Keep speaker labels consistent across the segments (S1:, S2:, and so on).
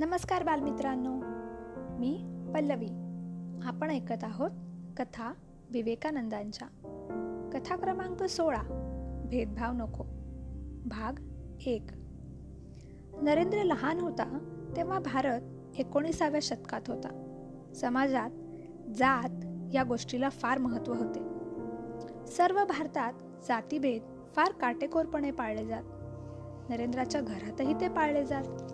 S1: नमस्कार बालमित्रांनो. मी पल्लवी. आपण ऐकत आहोत कथा विवेकानंदांच्या. कथा क्रमांक सोळा. भेदभाव नको. भाग एक. नरेंद्र लहान होता तेव्हा भारत एकोणीसाव्या शतकात होता. समाजात जात या गोष्टीला फार महत्त्व होते. सर्व भारतात जातीभेद फार काटेकोरपणे पाळले जात. नरेंद्राच्या घरातही ते पाळले जात.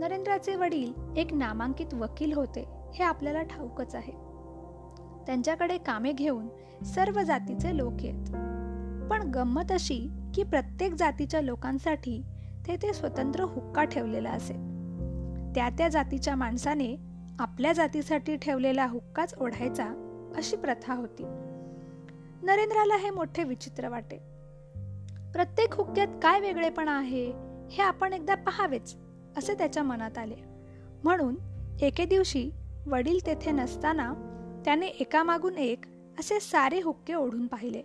S1: नरेंद्राचे वडील एक नामांकित वकील होते हे आपल्याला ठाऊकच आहे. त्यांच्याकडे कामे घेऊन सर्व जातीचे लोक येत. पण गंमत अशी की प्रत्येक जातीच्या लोकांसाठी तेथे स्वतंत्र हुक्का ठेवलेला असे. त्या त्या जातीच्या माणसाने आपल्या जातीसाठी ठेवलेला हुक्काच ओढायचा अशी प्रथा होती. नरेंद्राला हे मोठे विचित्र वाटे. प्रत्येक हुक्क्यात काय वेगळेपणा आहे हे आपण एकदा पहावेच. असे त्याच्या मनात आले. म्हणून एके दिवशी वडील तेथे नसताना त्याने एकामागून एक असे सारे हुक्के ओढून पाहिले.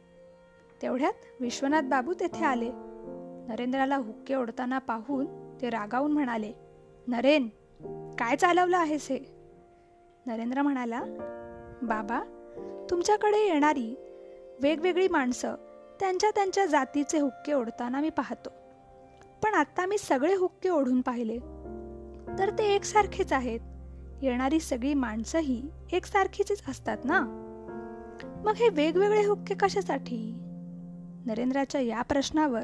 S1: तेवढ्यात विश्वनाथ बाबू तेथे आले. नरेंद्राला हुक्के ओढताना पाहून ते रागावून म्हणाले नरेन काय चालवलं आहेस हे? नरेंद्र म्हणाला बाबा तुमच्याकडे येणारी वेगवेगळी माणसं त्यांच्या त्यांच्या जातीचे हुक्के ओढताना मी पाहतो. आत्ता मी सगळे हुक्के ओढून पाहिले. तर ते एकसारखेच आहेत. येणारी सगळी माणसंही एकसारखीच असतात ना? मग हे वेगवेगळे हुक्के कशासाठी? नरेंद्राच्या या प्रश्नावर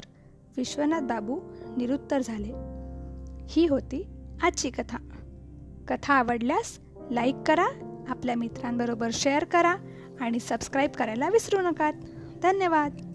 S1: विश्वनाथ बाबू निरुत्तर झाले. ही होती आजची कथा. कथा आवडल्यास लाईक करा आपल्या मित्रांबरोबर शेअर करा आणि सबस्क्राईब करायला विसरू नका धन्यवाद.